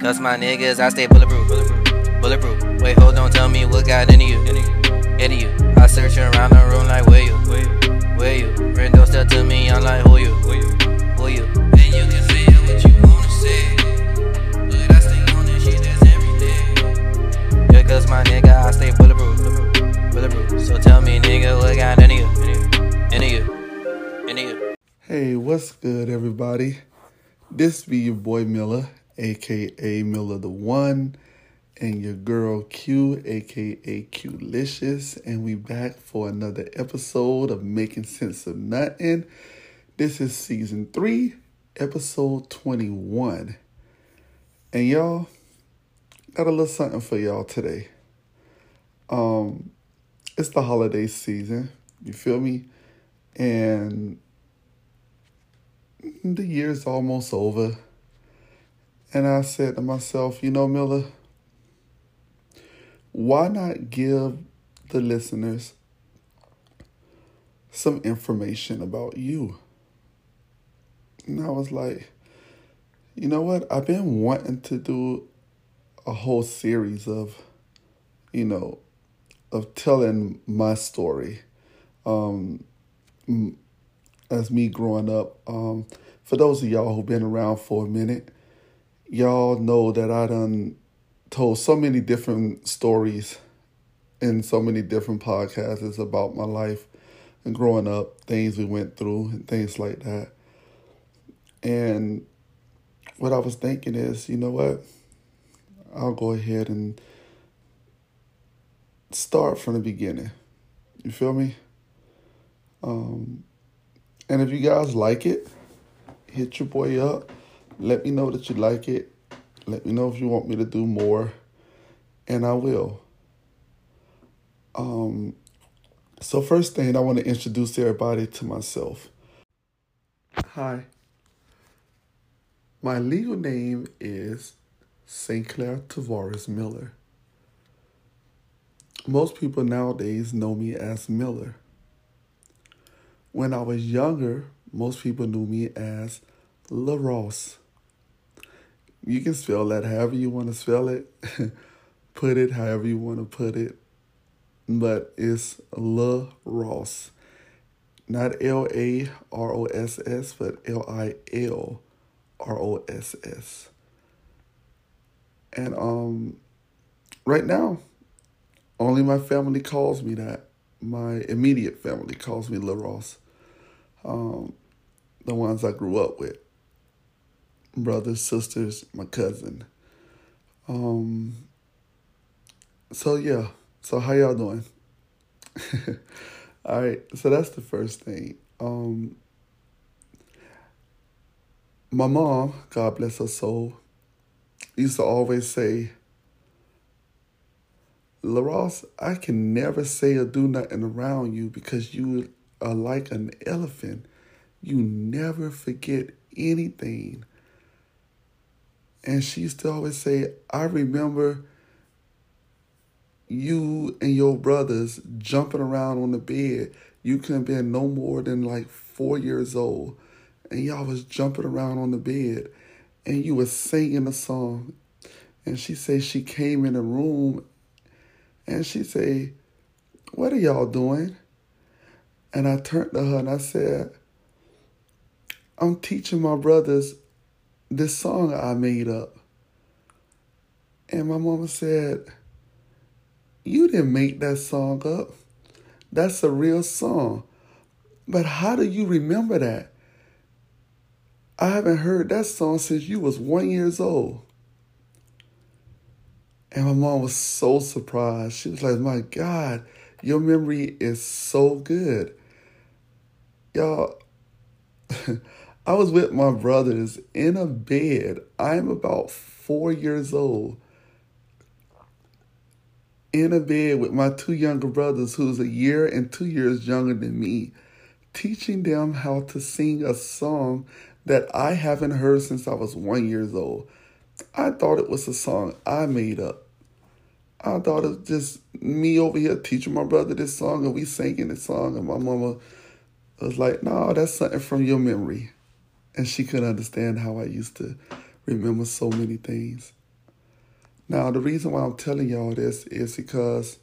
Cause my niggas, I stay bulletproof. Bulletproof. Wait, hold on, tell me what got into you. Into you. I search around the room like, where you? Where you? Friend don't step to me, I'm like, who you? Who you? And you can say what you wanna say. But I stay on this shit, that's everything. Yeah, cause my nigga, I stay bulletproof. Bulletproof. So tell me, nigga, what got into you? Into you. Into you. Hey, what's good, everybody? This be your boy Miller, aka Miller the One, and your girl Q, aka Qlicious, and we back for another episode of Making Sense of Nothing. This is season three, episode twenty-one, and y'all got a little something for y'all today. Um, it's the holiday season. You feel me? And the year's almost over. And I said to myself, you know, Miller, why not give the listeners some information about you? And I was like, you know what? I've been wanting to do a whole series of, you know, of telling my story. Um, as me growing up. Um, for those of y'all who've been around for a minute, y'all know that I done told so many different stories in so many different podcasts about my life and growing up, things we went through and things like that. And what I was thinking is, you know what? I'll go ahead and start from the beginning. You feel me? Um, and if you guys like it, hit your boy up. Let me know that you like it. Let me know if you want me to do more, and I will. Um, so first thing, I want to introduce everybody to myself. Hi. My legal name is St. Clair Tavares Miller. Most people nowadays know me as Miller. When I was younger, most people knew me as Lil Ross. You can spell that however you want to spell it, put it however you want to put it, but it's Lil Ross. Not L A R O S S, but L I L R O S S. And um, right now, only my family calls me that my immediate family calls me Lil Ross, Um, the ones I grew up with. Brothers, sisters, my cousin. Um, so yeah. So how y'all doing? All right. So that's the first thing. Um, my mom, God bless her soul, used to always say, Lil Ross, I can never say or do nothing around you because you are like an elephant. You never forget anything. And she used to always say, I remember you and your brothers jumping around on the bed. You couldn't be no more than like four years old. And y'all was jumping around on the bed and you was singing a song. And she said she came in the room and she said, What are y'all doing? And I turned to her and I said, I'm teaching my brothers this song I made up. And my mama said, You didn't make that song up. That's a real song. But how do you remember that? I haven't heard that song since you was one years old. And my mom was so surprised. She was like, My God, your memory is so good. Y'all, I was with my brothers in a bed. I'm about four years old. In a bed with my two younger brothers, who's a year and two years younger than me, teaching them how to sing a song that I haven't heard since I was one years old. I thought it was a song I made up. I thought it was just me over here teaching my brother this song and we singing this song and my mama was like, no, that's something from your memory. And she couldn't understand how I used to remember so many things. Now, the reason why I'm telling y'all this is because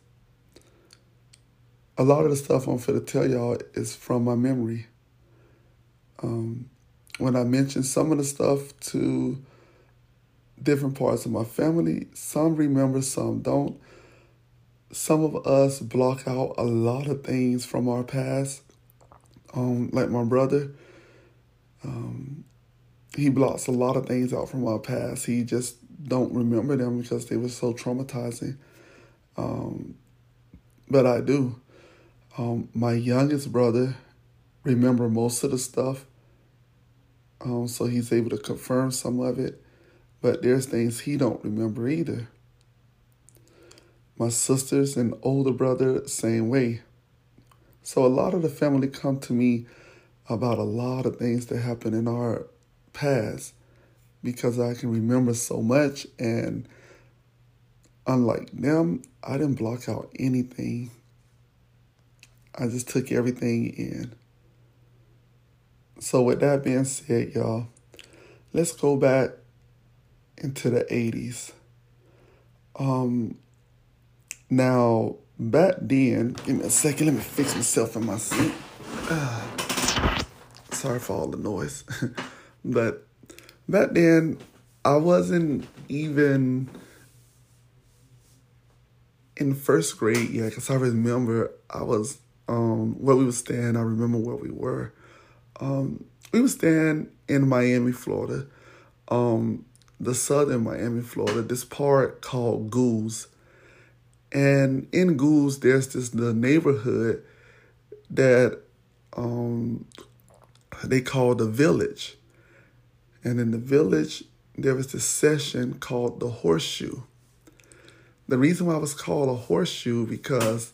a lot of the stuff I'm going to tell y'all is from my memory. Um, when I mention some of the stuff to different parts of my family, some remember, some don't. Some of us block out a lot of things from our past. Um, like my brother, um, he blocks a lot of things out from our past. He just don't remember them because they were so traumatizing. Um, but I do. Um, my youngest brother remember most of the stuff, um, so he's able to confirm some of it. But there's things he don't remember either. My sisters and older brother, same way. So a lot of the family come to me about a lot of things that happened in our past because I can remember so much. And unlike them, I didn't block out anything. I just took everything in. So, with that being said, y'all, let's go back into the 80s. Um, now, back then, give me a second, let me fix myself in my seat. Uh, sorry for all the noise. but back then I wasn't even in first grade yet because I remember I was um, where we were staying. I remember where we were. Um, we were staying in Miami, Florida, um, the southern Miami, Florida. This part called Goulds, and in Goulds there's this the neighborhood that um, they called the Village and in the village, there was this session called the horseshoe. The reason why it was called a horseshoe because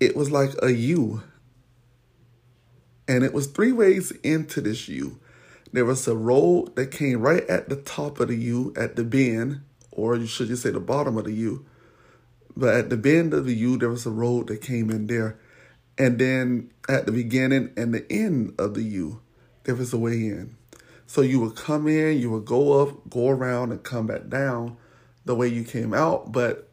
it was like a U. And it was three ways into this U. There was a road that came right at the top of the U at the bend, or you should just say the bottom of the U. But at the bend of the U, there was a road that came in there. And then at the beginning and the end of the U, there was a way in. So you would come in, you would go up, go around, and come back down the way you came out, but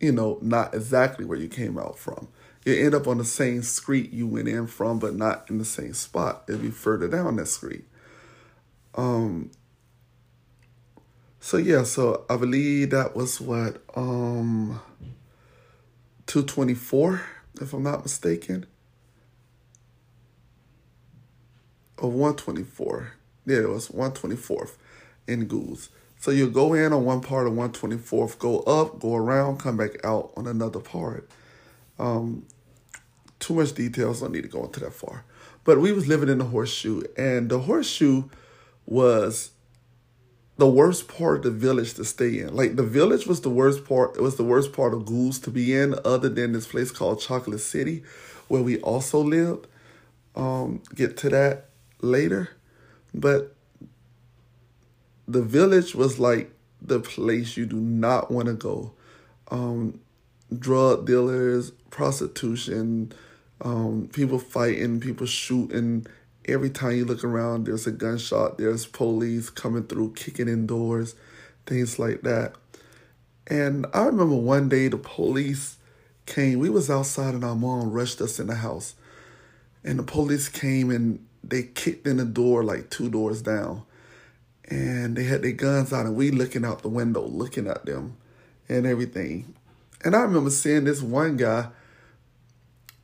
you know, not exactly where you came out from. You end up on the same street you went in from, but not in the same spot. It'd be further down that street. Um. So yeah, so I believe that was what um. Two twenty four, if I'm not mistaken. Or one twenty four. Yeah, it was 124th in Goulds. So you go in on one part of 124th, go up, go around, come back out on another part. Um, too much details, don't need to go into that far. But we was living in the horseshoe, and the horseshoe was the worst part of the village to stay in. Like the village was the worst part. It was the worst part of Goulds to be in, other than this place called Chocolate City, where we also lived. Um, get to that later. But the village was like the place you do not want to go. Um, drug dealers, prostitution, um, people fighting, people shooting. Every time you look around, there's a gunshot, there's police coming through, kicking in doors, things like that. And I remember one day the police came. We was outside and our mom rushed us in the house. And the police came and they kicked in the door like two doors down. And they had their guns out and we looking out the window, looking at them and everything. And I remember seeing this one guy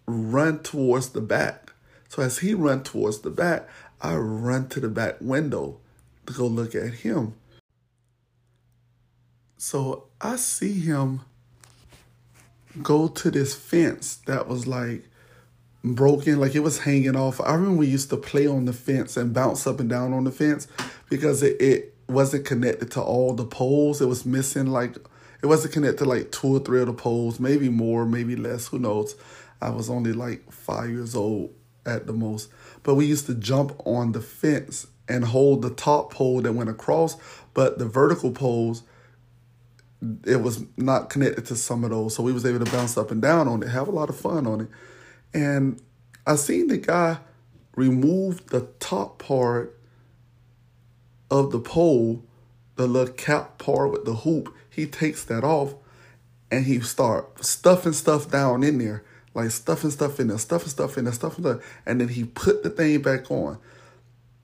run towards the back. So as he run towards the back, I run to the back window to go look at him. So I see him go to this fence that was like broken, like it was hanging off. I remember we used to play on the fence and bounce up and down on the fence because it, it wasn't connected to all the poles. It was missing like it wasn't connected to like two or three of the poles, maybe more, maybe less, who knows. I was only like five years old at the most. But we used to jump on the fence and hold the top pole that went across, but the vertical poles it was not connected to some of those. So we was able to bounce up and down on it, have a lot of fun on it. And I seen the guy remove the top part of the pole the little cap part with the hoop, he takes that off and he start stuffing stuff down in there. Like stuffing stuff in there, stuffing stuff in there, stuffing stuff. And then he put the thing back on.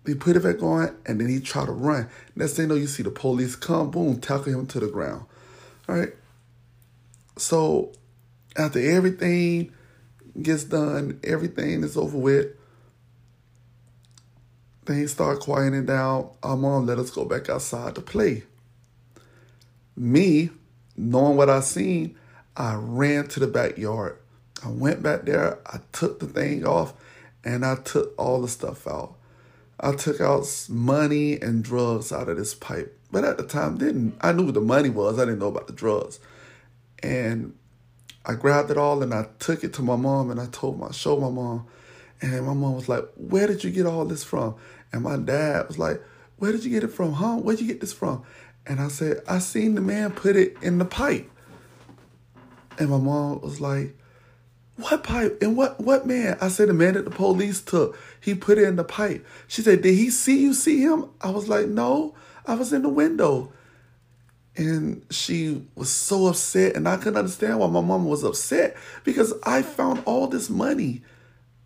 He put it back on and then he tried to run. Next thing you know, you see the police come, boom, tackle him to the ground. All right. So after everything gets done, everything is over with, things start quieting down. Our mom let us go back outside to play. Me, knowing what I seen, I ran to the backyard. I went back there, I took the thing off, and I took all the stuff out. I took out money and drugs out of this pipe. But at the time, didn't I knew what the money was. I didn't know about the drugs. And I grabbed it all and I took it to my mom and I told my showed my mom. And my mom was like, Where did you get all this from? And my dad was like, Where did you get it from? Huh? Where'd you get this from? And I said, I seen the man put it in the pipe. And my mom was like, What pipe? And what what man? I said the man that the police took. He put it in the pipe. She said, Did he see you see him? I was like, No, I was in the window. And she was so upset, and I couldn't understand why my mom was upset because I found all this money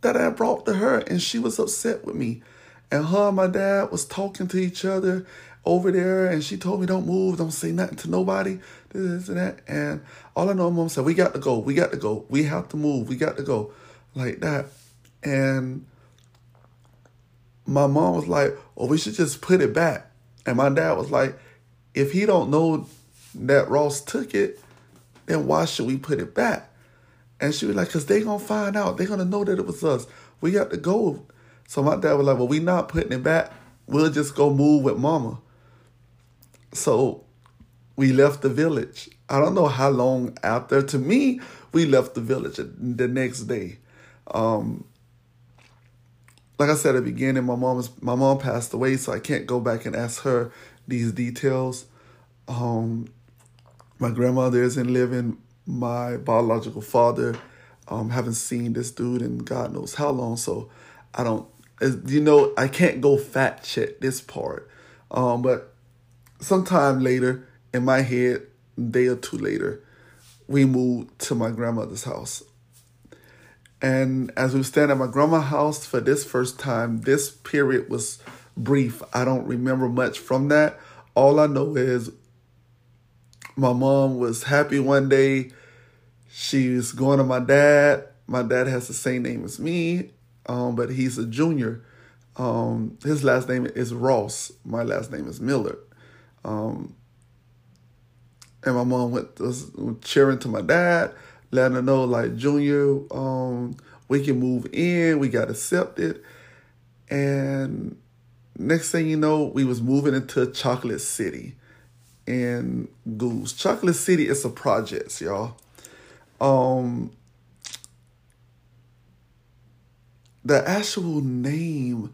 that I brought to her, and she was upset with me. And her and my dad was talking to each other over there, and she told me, Don't move, don't say nothing to nobody, this and that. And all I know, mom said, We got to go, we got to go, we have to move, we got to go, like that. And my mom was like, Oh, we should just put it back. And my dad was like, if he don't know that Ross took it, then why should we put it back? And she was like, because they to find out. They're going to know that it was us. We got to go. So my dad was like, well, we not putting it back. We'll just go move with mama. So we left the village. I don't know how long after. To me, we left the village the next day. Um, like I said at the beginning, my mom my mom passed away, so I can't go back and ask her these details. Um, my grandmother isn't living. My biological father um, haven't seen this dude in God knows how long. So I don't, you know, I can't go fact check this part. Um, but sometime later, in my head, day or two later, we moved to my grandmother's house. And as we stand at my grandma's house for this first time, this period was brief. I don't remember much from that. All I know is my mom was happy one day. She's going to my dad. My dad has the same name as me, um, but he's a junior. Um, his last name is Ross. My last name is Miller. Um, and my mom went to, cheering to my dad, letting her know like Junior, um, we can move in. We got accepted, and next thing you know, we was moving into Chocolate City in Goulds. Chocolate City is a project, y'all. Um the actual name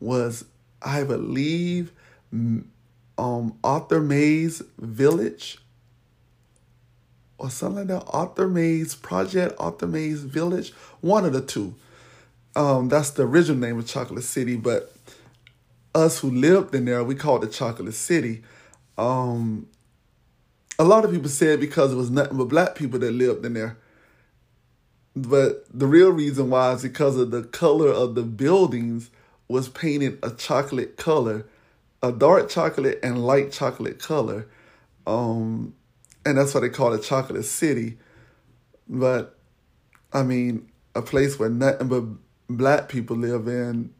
was I believe um Arthur Mays Village or something like that. Arthur Mays Project, Arthur Mays Village, one of the two. Um, that's the original name of Chocolate City, but us who lived in there, we called it Chocolate City. Um, a lot of people said because it was nothing but black people that lived in there. But the real reason why is because of the color of the buildings was painted a chocolate color, a dark chocolate and light chocolate color. Um, and that's why they call it Chocolate City. But I mean, a place where nothing but black people live in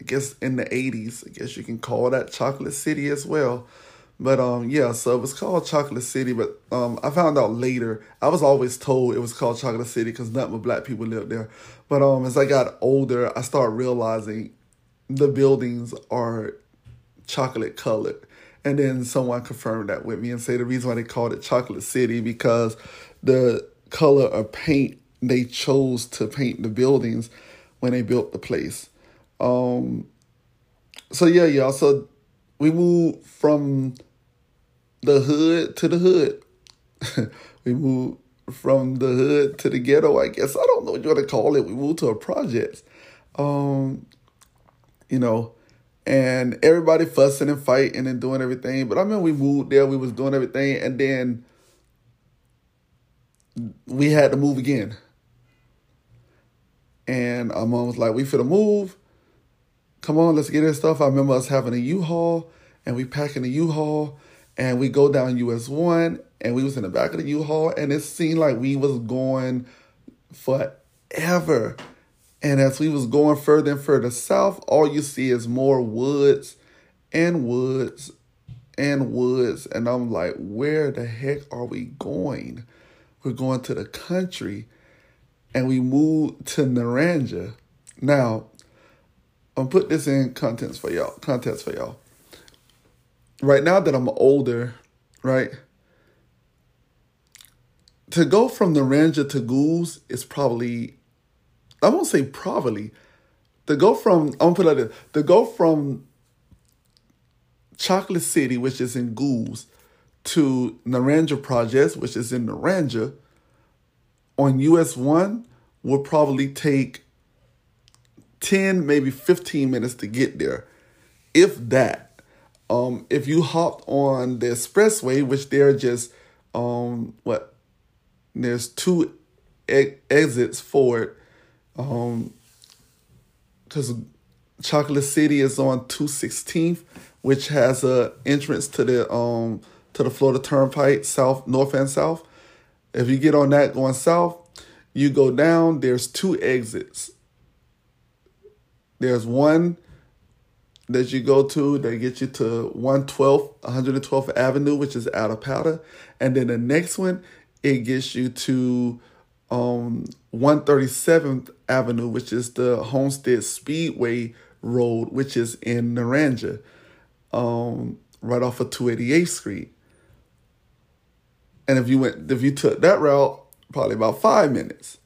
I guess in the 80s. I guess you can call that Chocolate City as well. But um yeah, so it was called Chocolate City, but um I found out later. I was always told it was called Chocolate City because nothing but black people lived there. But um as I got older, I started realizing the buildings are chocolate colored. And then someone confirmed that with me and say the reason why they called it Chocolate City because the color of paint they chose to paint the buildings when they built the place. Um, so yeah, y'all. So we moved from the hood to the hood. we moved from the hood to the ghetto. I guess I don't know what you want to call it. We moved to a project. Um, you know, and everybody fussing and fighting and doing everything. But I mean, we moved there, we was doing everything, and then we had to move again. And our mom was like, "We finna move. Come on, let's get this stuff." I remember us having a U-Haul, and we packing the U-Haul, and we go down US one, and we was in the back of the U-Haul, and it seemed like we was going forever. And as we was going further and further south, all you see is more woods and woods and woods. And I'm like, where the heck are we going? We're going to the country. And we moved to Naranja. Now, I'm put this in contents for y'all. Contents for y'all. Right now that I'm older, right? To go from Naranja to Goulds is probably I won't say probably. To go from I'm gonna put it like this, to go from Chocolate City, which is in Goulds, to Naranja Projects, which is in Naranja, on US one would probably take 10, maybe 15 minutes to get there. If that. Um, if you hopped on the expressway, which there are just um what there's two e- exits for it um, because Chocolate City is on 216th, which has a entrance to the um to the Florida Turnpike, south, north and south. If you get on that going south, you go down. There's two exits. There's one that you go to that gets you to 112th, 112th Avenue, which is out of powder. And then the next one, it gets you to um 137th Avenue, which is the Homestead Speedway Road, which is in Naranja, um, right off of 288th Street. And if you went, if you took that route, probably about five minutes.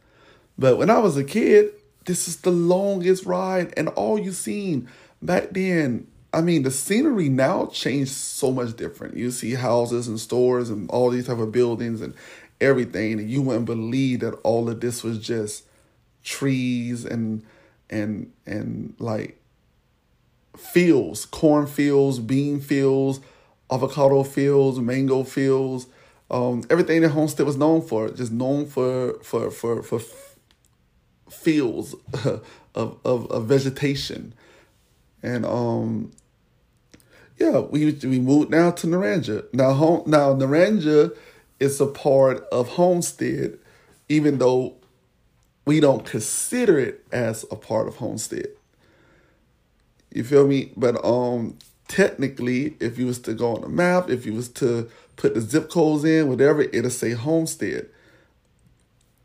But when I was a kid, this is the longest ride, and all you seen back then. I mean, the scenery now changed so much different. You see houses and stores and all these type of buildings, and everything and you wouldn't believe that all of this was just trees and and and like fields corn fields, bean fields avocado fields mango fields um, everything that homestead was known for just known for for for for fields of, of of vegetation. And um yeah we we moved now to naranja. Now home now naranja it's a part of Homestead, even though we don't consider it as a part of Homestead. You feel me? But um technically, if you was to go on the map, if you was to put the zip codes in, whatever, it'll say Homestead.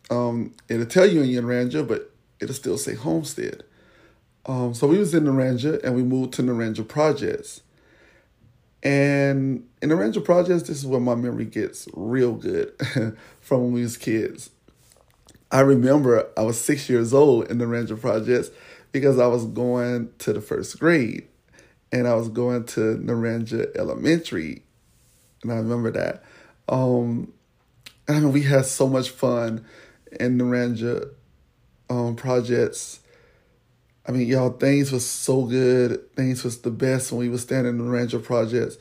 Um, it'll tell you in Naranja, but it'll still say Homestead. Um, so we was in Naranja and we moved to Naranja Projects. And in Naranja Projects, this is where my memory gets real good from when we was kids. I remember I was six years old in Naranja Projects because I was going to the first grade and I was going to Naranja Elementary. And I remember that. Um, I mean, we had so much fun in Naranja um, projects. I mean, y'all, things was so good. Things was the best when we was standing in Naranja projects.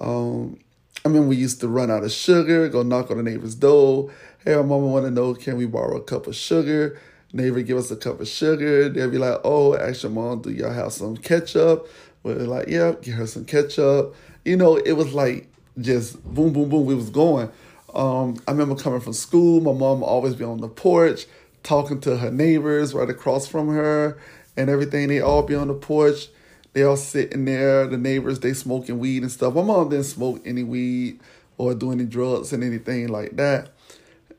Um, I mean, we used to run out of sugar, go knock on the neighbor's door. Hey, our mama want to know, can we borrow a cup of sugar? Neighbor give us a cup of sugar. They'll be like, oh, ask your mom, do y'all have some ketchup? We're like, yeah, give her some ketchup. You know, it was like just boom, boom, boom. We was going. Um, I remember coming from school. My mom always be on the porch talking to her neighbors right across from her and everything. They all be on the porch. They all sitting there. The neighbors, they smoking weed and stuff. My mom didn't smoke any weed or do any drugs and anything like that.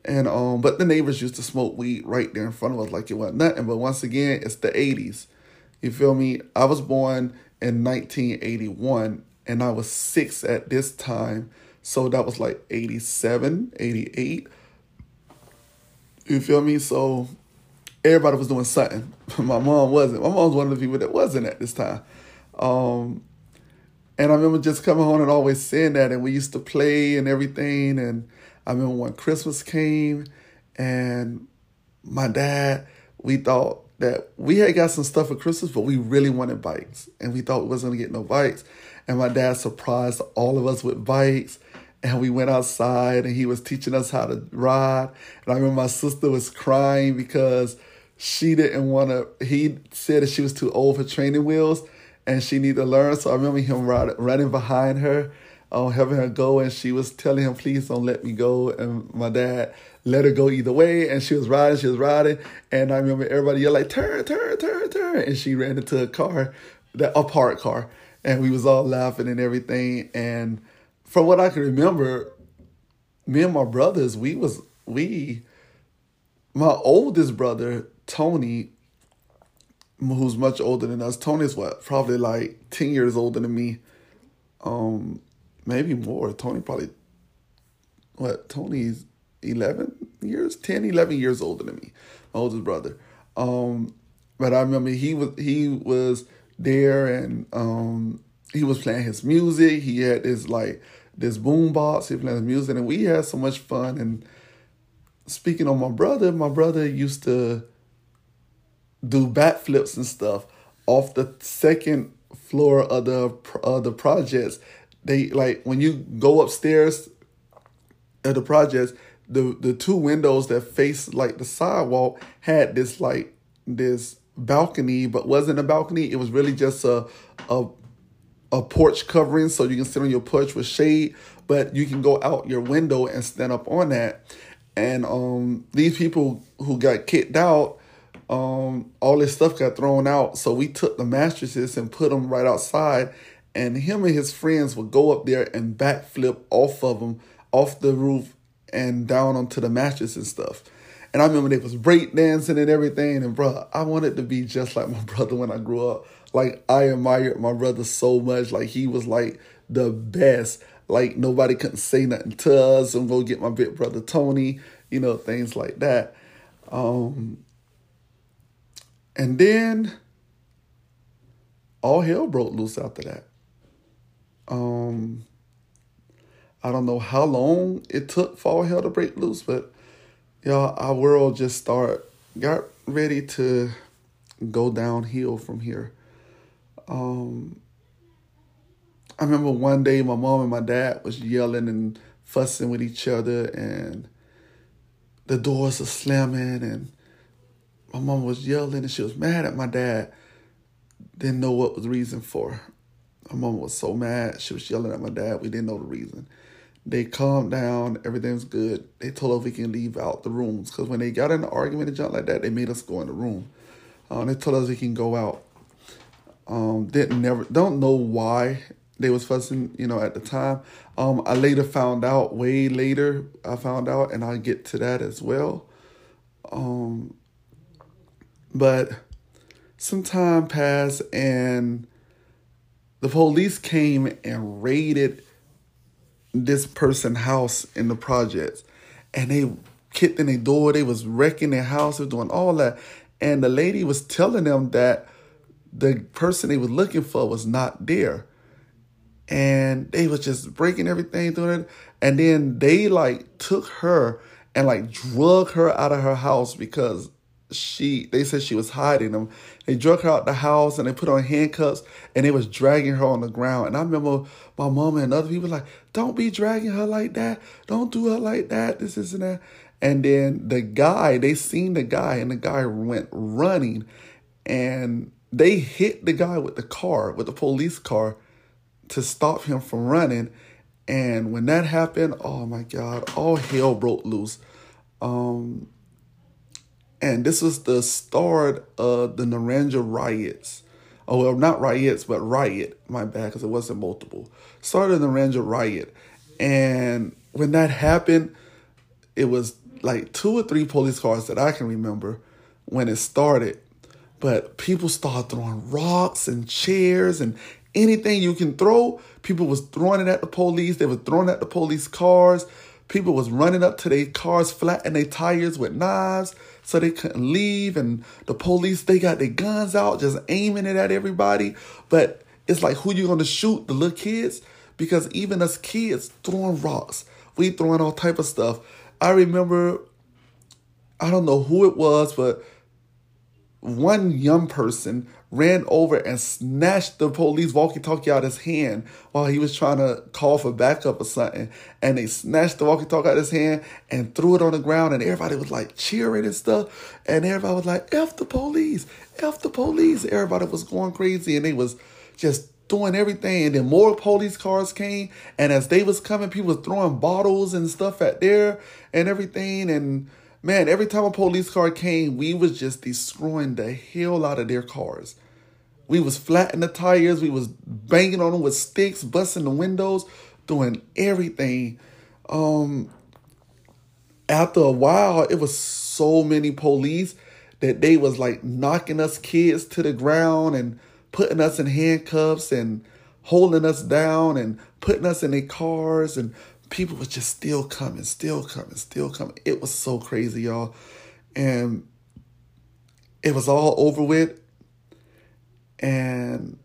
And um, but the neighbors used to smoke weed right there in front of us like it wasn't nothing. But once again, it's the 80s. You feel me? I was born in 1981 and I was six at this time. So that was like 87, 88. You feel me? So everybody was doing something. My mom wasn't. My mom was one of the people that wasn't at this time. Um, and I remember just coming home and always saying that, and we used to play and everything. And I remember when Christmas came, and my dad, we thought that we had got some stuff for Christmas, but we really wanted bikes, and we thought we wasn't gonna get no bikes. And my dad surprised all of us with bikes, and we went outside, and he was teaching us how to ride. And I remember my sister was crying because she didn't want to. He said that she was too old for training wheels, and she needed to learn. So I remember him ride, running behind her, um, having her go, and she was telling him, "Please don't let me go." And my dad let her go either way. And she was riding, she was riding. And I remember everybody yelling, like, turn, turn, turn, turn. And she ran into a car, that a parked car. And we was all laughing and everything. And from what I can remember, me and my brothers, we was, we, my oldest brother, Tony, who's much older than us. Tony's what, probably like 10 years older than me. Um, maybe more. Tony probably, what, Tony's 11 years, 10, 11 years older than me, my oldest brother. Um, but I remember he was he was there and um, he was playing his music. He had this like this boom box. He playing his music, and we had so much fun. And speaking of my brother, my brother used to do backflips and stuff off the second floor of the of the projects. They like when you go upstairs at the projects the the two windows that face like the sidewalk had this like this balcony, but wasn't a balcony. It was really just a a a porch covering, so you can sit on your porch with shade, but you can go out your window and stand up on that. And um, these people who got kicked out, um, all this stuff got thrown out. So we took the mattresses and put them right outside, and him and his friends would go up there and backflip off of them, off the roof and down onto the mattress and stuff. And I remember they was breakdancing and everything. And bro, I wanted to be just like my brother when I grew up. Like I admired my brother so much. Like he was like the best. Like nobody couldn't say nothing to us. And go get my big brother Tony. You know things like that. Um, and then all hell broke loose after that. Um, I don't know how long it took for all hell to break loose, but y'all, our world just start got ready to go downhill from here. Um, I remember one day my mom and my dad was yelling and fussing with each other, and the doors are slamming, and my mom was yelling and she was mad at my dad. Didn't know what was the reason for. My mom was so mad. She was yelling at my dad. We didn't know the reason. They calmed down. Everything's good. They told us we can leave out the rooms because when they got in an argument and junk like that, they made us go in the room. Um, they told us we can go out. Um, didn't never don't know why they was fussing. You know, at the time. Um, I later found out. Way later, I found out, and I'll get to that as well. Um, but some time passed, and the police came and raided this person house in the projects. And they kicked in their door. They was wrecking their house. They was doing all that. And the lady was telling them that the person they was looking for was not there. And they was just breaking everything through it. And then they like took her and like drug her out of her house because she they said she was hiding them. They drug her out the house and they put on handcuffs and they was dragging her on the ground. And I remember my mom and other people like, don't be dragging her like that. Don't do her like that. This isn't that. And then the guy, they seen the guy and the guy went running and they hit the guy with the car, with the police car to stop him from running. And when that happened, oh my God, all hell broke loose. Um, and this was the start of the Naranja riots. Oh, well, not riots, but riot. My bad, because it wasn't multiple. Started the Naranja riot. And when that happened, it was like two or three police cars that I can remember when it started. But people started throwing rocks and chairs and anything you can throw. People was throwing it at the police. They were throwing at the police cars. People was running up to their cars, flattening their tires with knives so they couldn't leave. And the police, they got their guns out, just aiming it at everybody. But it's like, who you gonna shoot? The little kids? Because even us kids throwing rocks, we throwing all type of stuff. I remember, I don't know who it was, but one young person ran over and snatched the police walkie-talkie out of his hand while he was trying to call for backup or something. And they snatched the walkie-talkie out of his hand and threw it on the ground and everybody was like cheering and stuff. And everybody was like, F the police, F the police. Everybody was going crazy and they was just doing everything. And then more police cars came. And as they was coming, people was throwing bottles and stuff at there and everything. And man, every time a police car came, we was just destroying the hell out of their cars. We was flattening the tires, we was banging on them with sticks, busting the windows, doing everything. Um after a while, it was so many police that they was like knocking us kids to the ground and putting us in handcuffs and holding us down and putting us in their cars and people was just still coming, still coming, still coming. It was so crazy, y'all. And it was all over with. And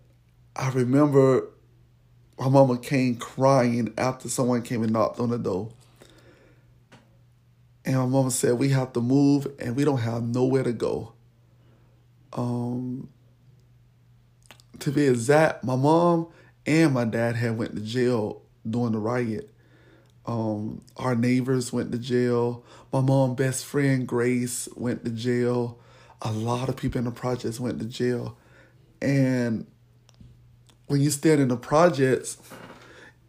I remember my mama came crying after someone came and knocked on the door. And my mama said, We have to move and we don't have nowhere to go. Um to be exact, my mom and my dad had went to jail during the riot. Um, our neighbors went to jail. My mom' best friend Grace went to jail. A lot of people in the projects went to jail. And when you stand in the projects,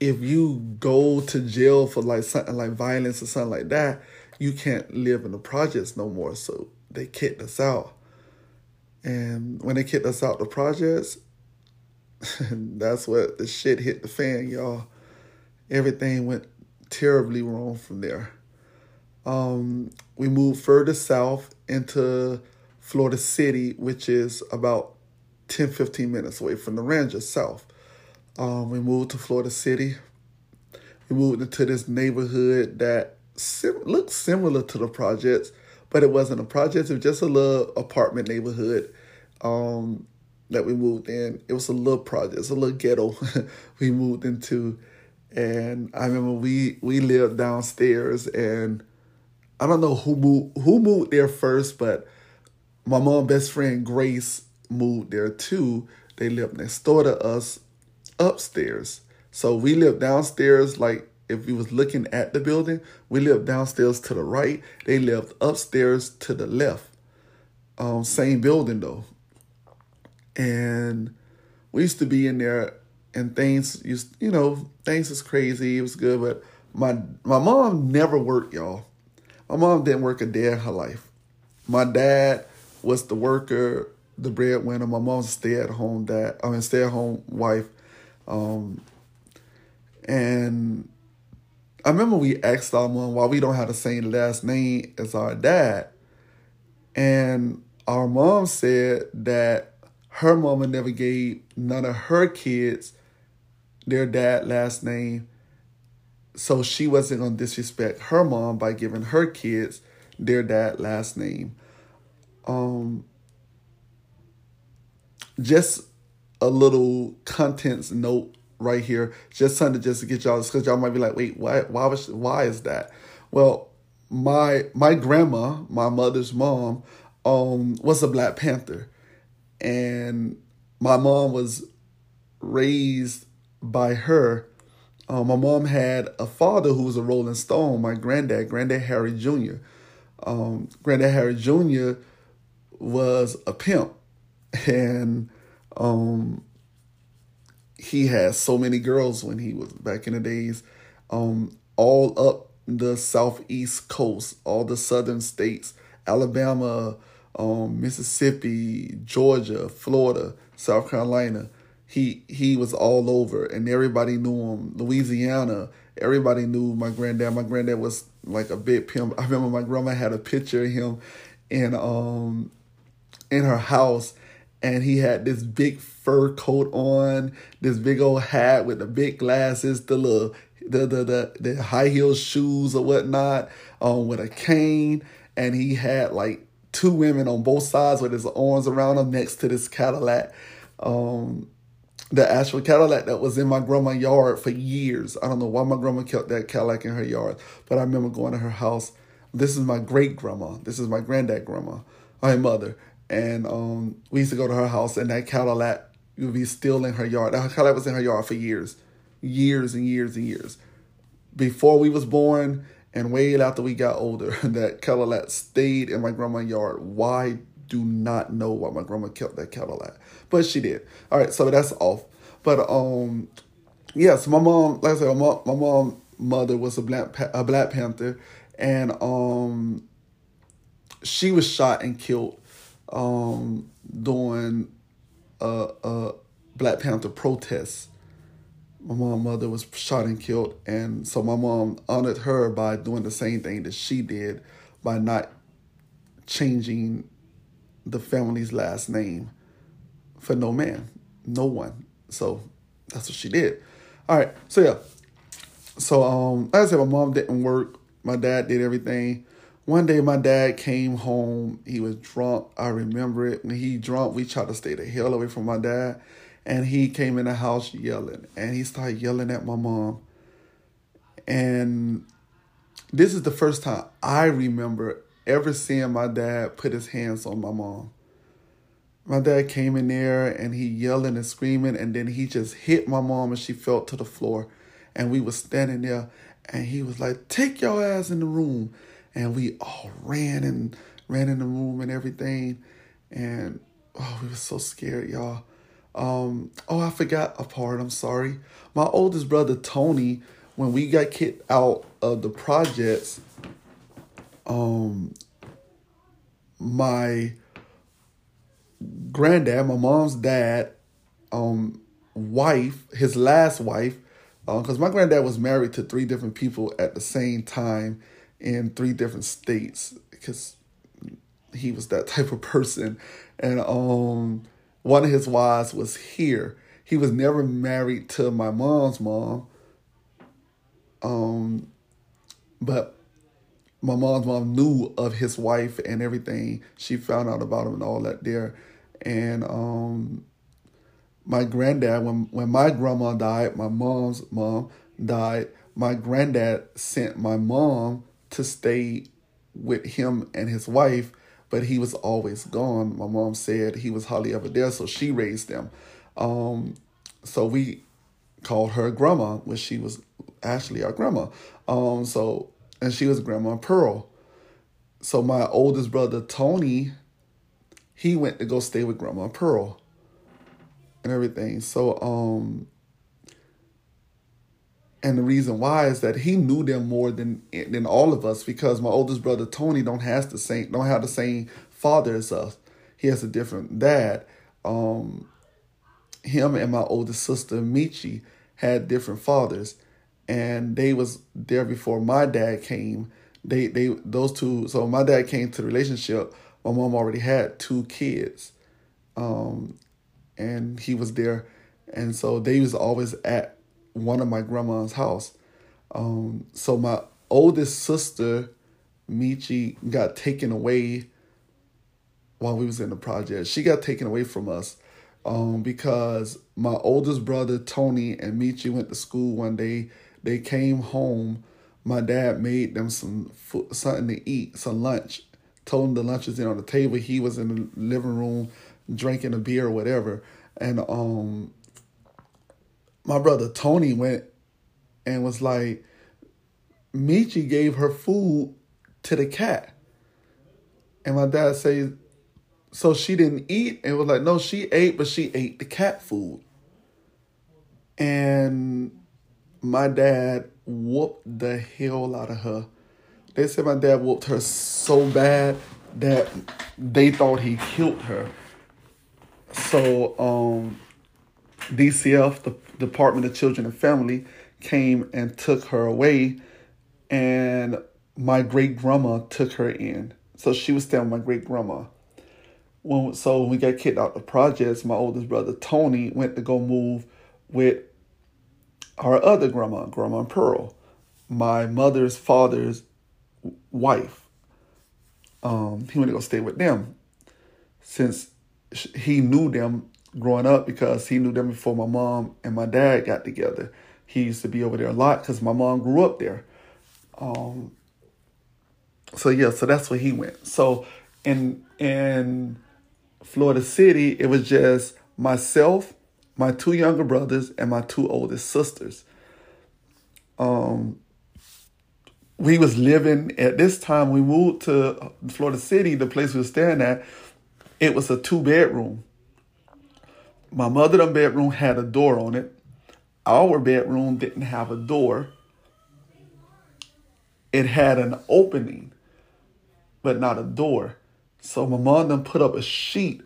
if you go to jail for like something like violence or something like that, you can't live in the projects no more. So they kicked us out. And when they kicked us out the projects, that's what the shit hit the fan, y'all. Everything went terribly wrong from there. Um, we moved further south into Florida City, which is about 10, 15 minutes away from Naranja South. Um, we moved to Florida City. We moved into this neighborhood that sim- looked similar to the projects, but it wasn't a project. It was just a little apartment neighborhood um, that we moved in. It was a little project, it's a little ghetto we moved into. And I remember we we lived downstairs, and I don't know who moved who moved there first, but my mom best friend Grace moved there too. They lived next door to us upstairs. So we lived downstairs like if we was looking at the building, we lived downstairs to the right. They lived upstairs to the left. Um, same building though. And we used to be in there and things used you know things was crazy it was good but my my mom never worked y'all. My mom didn't work a day in her life. My dad was the worker the breadwinner. My mom's a stay-at-home dad i mean stay-at-home wife. Um, and i remember we asked our mom why we don't have the same last name as our dad. And our mom said that her mama never gave none of her kids their dad last name. So she wasn't going to disrespect her mom by giving her kids their dad last name. Um, just a little contents note right here, just something just to get y'all, because y'all might be like, wait, why, why, was, why is that? Well, my my grandma, my mother's mom, um, was a Black Panther, and my mom was raised by her. Um, my mom had a father who was a Rolling Stone, my granddad, Granddad Harry Jr. Um, Granddad Harry Jr. was a pimp, and um, he had so many girls when he was back in the days, um, all up the southeast coast, all the southern states, Alabama, um, Mississippi, Georgia, Florida, South Carolina he he was all over and everybody knew him. Louisiana, everybody knew my granddad. My granddad was like a big pimp. I remember my grandma had a picture of him in um in her house and he had this big fur coat on, this big old hat with the big glasses, the little the the the, the high heel shoes or whatnot, um, with a cane, and he had like two women on both sides with his arms around him next to this Cadillac. Um, the actual Cadillac that was in my grandma's yard for years. I don't know why my grandma kept that Cadillac in her yard, but I remember going to her house. This is my great grandma. This is my granddad grandma, my mother, and um, we used to go to her house, and that Cadillac would be still in her yard. That Cadillac was in her yard for years, years and years and years. Before we was born, and way after we got older, that Cadillac stayed in my grandma's yard. Why? Do not know why my grandma kept that Cadillac, but she did. All right, so that's off. But um, yes, my mom, like I said, my mom, my mom mother was a black a Black Panther, and um, she was shot and killed um during a, a Black Panther protest. My mom mother was shot and killed, and so my mom honored her by doing the same thing that she did by not changing the family's last name for no man, no one. So that's what she did. All right. So yeah. So um, like I said, my mom didn't work. My dad did everything. One day, my dad came home. He was drunk. I remember it. When he drunk, we tried to stay the hell away from my dad, and he came in the house yelling, and he started yelling at my mom. And this is the first time I remember ever seeing my dad put his hands on my mom. My dad came in there and he yelling and screaming, and then he just hit my mom and she fell to the floor. And we was standing there and he was like, Take your ass in the room. And we all ran and ran in the room and everything. And oh, we were so scared, y'all. Um, oh, I forgot a part. I'm sorry. My oldest brother Tony, when we got kicked out of the projects, um, my granddad, my mom's dad, um, wife, his last wife, because uh, my granddad was married to three different people at the same time in three different states because he was that type of person. And um, one of his wives was here. He was never married to my mom's mom. Um, but my mom's mom knew of his wife and everything. She found out about him and all that there. And um, my granddad, when when my grandma died, my mom's mom died. My granddad sent my mom to stay with him and his wife, but he was always gone. My mom said he was hardly ever there, so she raised them. Um, so we called her grandma when she was actually our grandma. Um, so and she was Grandma Pearl. So my oldest brother Tony, he went to go stay with Grandma Pearl and everything. So um and the reason why is that he knew them more than than all of us because my oldest brother Tony don't has the same don't have the same father as us. He has a different dad. Um him and my oldest sister Michi had different fathers and they was there before my dad came. They they those two. So my dad came to the relationship. My mom already had two kids, um, and he was there, and so they was always at one of my grandma's house. Um, so my oldest sister, Michi, got taken away while we was in the project. She got taken away from us um, because my oldest brother Tony and Michi went to school one day they came home. My dad made them some food, something to eat, some lunch. Told them the lunch was in on the table. He was in the living room drinking a beer or whatever. And um, my brother Tony went and was like, Michi gave her food to the cat. And my dad said, so she didn't eat? And was like, no, she ate, but she ate the cat food. And my dad whooped the hell out of her. They said my dad whooped her so bad that they thought he killed her. So um, DCF, the Department of Children and Family, came and took her away, and my great grandma took her in. So she was staying with my great grandma. When, so when we got kicked out of the projects, my oldest brother Tony went to go move with our other grandma, Grandma Pearl, my mother's father's wife. Um, he went to go stay with them since he knew them growing up because he knew them before my mom and my dad got together. He used to be over there a lot because my mom grew up there. Um, so yeah, so that's where he went. So in in Florida City, it was just myself, my two younger brothers, and my two oldest sisters. Um, we was living at this time. We moved to Florida City, the place we were staying at. It was a two bedroom. My mother' bedroom had a door on it. Our bedroom didn't have a door. It had an opening, but not a door. So my mom then put up a sheet,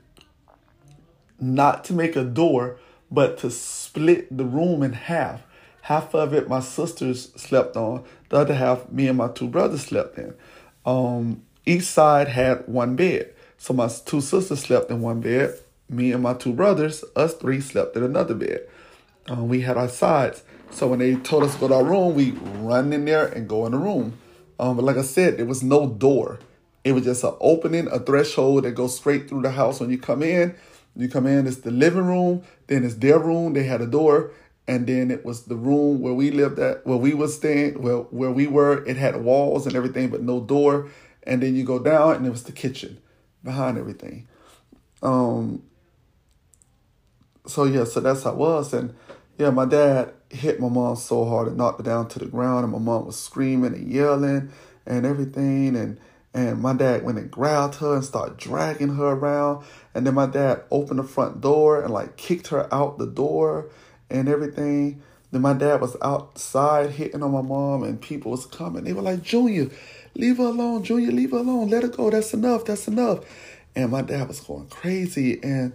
not to make a door, but to split the room in half. Half of it my sisters slept on, the other half me and my two brothers slept in. Um, each side had one bed. So my two sisters slept in one bed. Me and my two brothers, us three, slept in another bed. Um, we had our sides. So when they told us to go to our room, we run in there and go in the room. Um, but like I said, there was no door. It was just an opening, a threshold that goes straight through the house when you come in. You come in, it's the living room, then it's their room. They had a door, and then it was the room where we lived at, where we was staying, where where we were. It had walls and everything, but no door. And then you go down, and it was the kitchen behind everything. Um. So yeah, so that's how it was, and yeah, my dad hit my mom so hard and knocked her down to the ground, and my mom was screaming and yelling and everything, and and my dad went and grabbed her and started dragging her around, and then my dad opened the front door and like kicked her out the door and everything. Then my dad was outside hitting on my mom, and people was coming. They were like, "Junior, leave her alone. Junior, leave her alone. Let her go. That's enough. That's enough." And my dad was going crazy, and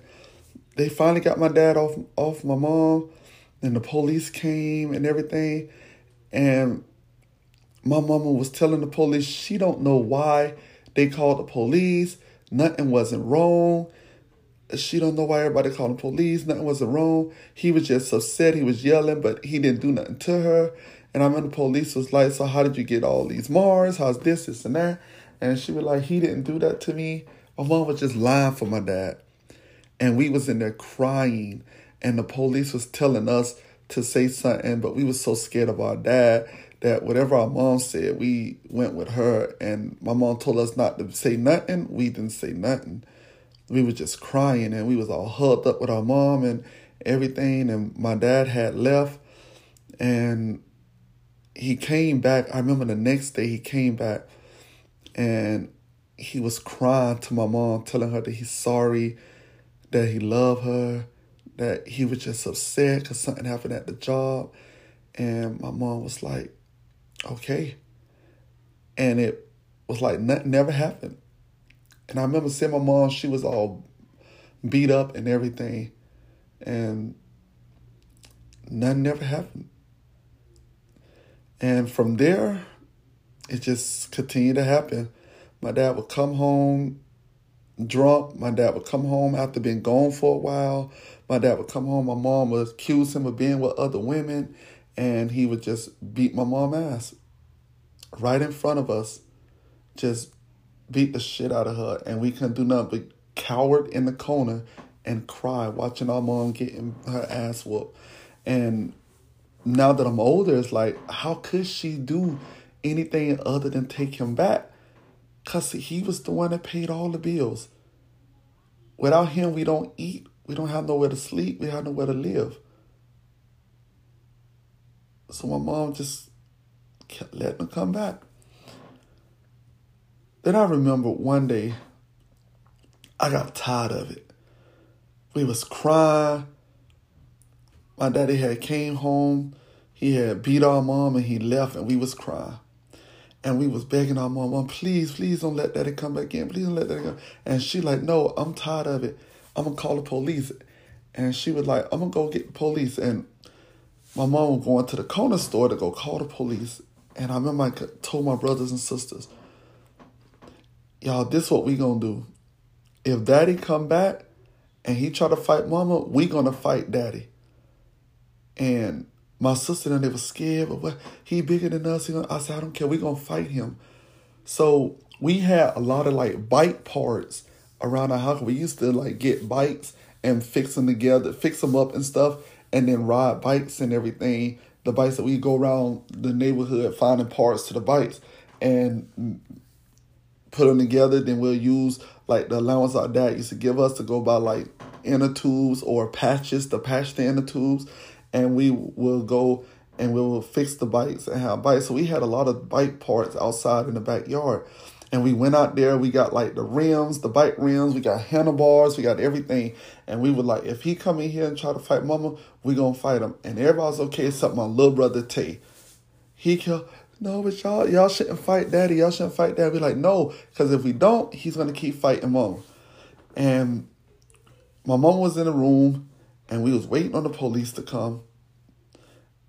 they finally got my dad off off my mom, and the police came and everything, and my mama was telling the police she don't know why they called the police. Nothing wasn't wrong. She don't know why everybody called the police. Nothing wasn't wrong. He was just upset. He was yelling, but he didn't do nothing to her. And I remember the police was like, "So how did you get all these Mars? How's this, this, and that?" And she was like, "He didn't do that to me." My mom was just lying for my dad, and we was in there crying, and the police was telling us to say something, but we was so scared of our dad that whatever our mom said, we went with her. And my mom told us not to say nothing. We didn't say nothing we was just crying and we was all hugged up with our mom and everything and my dad had left and he came back i remember the next day he came back and he was crying to my mom telling her that he's sorry that he loved her that he was just upset because something happened at the job and my mom was like okay and it was like nothing never happened and I remember seeing my mom, she was all beat up and everything. And nothing never happened. And from there, it just continued to happen. My dad would come home drunk. My dad would come home after being gone for a while. My dad would come home. My mom would accuse him of being with other women. And he would just beat my mom ass right in front of us. Just beat the shit out of her, and we couldn't do nothing but cowered in the corner and cry watching our mom getting her ass whooped. And now that I'm older, it's like, how could she do anything other than take him back? Because he was the one that paid all the bills. Without him, we don't eat. We don't have nowhere to sleep. We have nowhere to live. So my mom just kept letting him come back. Then I remember one day I got tired of it. We was crying. My daddy had came home. He had beat our mom and he left and we was crying. And we was begging our mom, mom, please, please don't let daddy come back in. Please don't let daddy come. And she like, no, I'm tired of it. I'm gonna call the police. And she was like, I'm gonna go get the police. And my mom was going to the corner store to go call the police. And I remember I told my brothers and sisters, y'all, this what we gonna do. If daddy come back and he try to fight mama, we gonna fight daddy. And my sister and they were scared, but what he bigger than us. Gonna, I said, I don't care, we gonna fight him. So we had a lot of like bike parts around our house. We used to like get bikes and fix them together, fix them up and stuff, and then ride bikes and everything. The bikes that we go around the neighborhood finding parts to the bikes. And put them together. Then we'll use like the allowance our dad used to give us to go buy like inner tubes or patches to patch the inner tubes, and we will go and we will fix the bikes and have bikes. So we had a lot of bike parts outside in the backyard. And we went out there, we got like the rims, the bike rims, we got handlebars, we got everything. And we were like, if he come in here and try to fight mama, we gonna fight him. And everybody's okay except my little brother Tay. He killed no, but y'all y'all shouldn't fight daddy. Y'all shouldn't fight daddy. Be like, no, because if we don't, he's gonna keep fighting mom. And my mom was in the room and we was waiting on the police to come.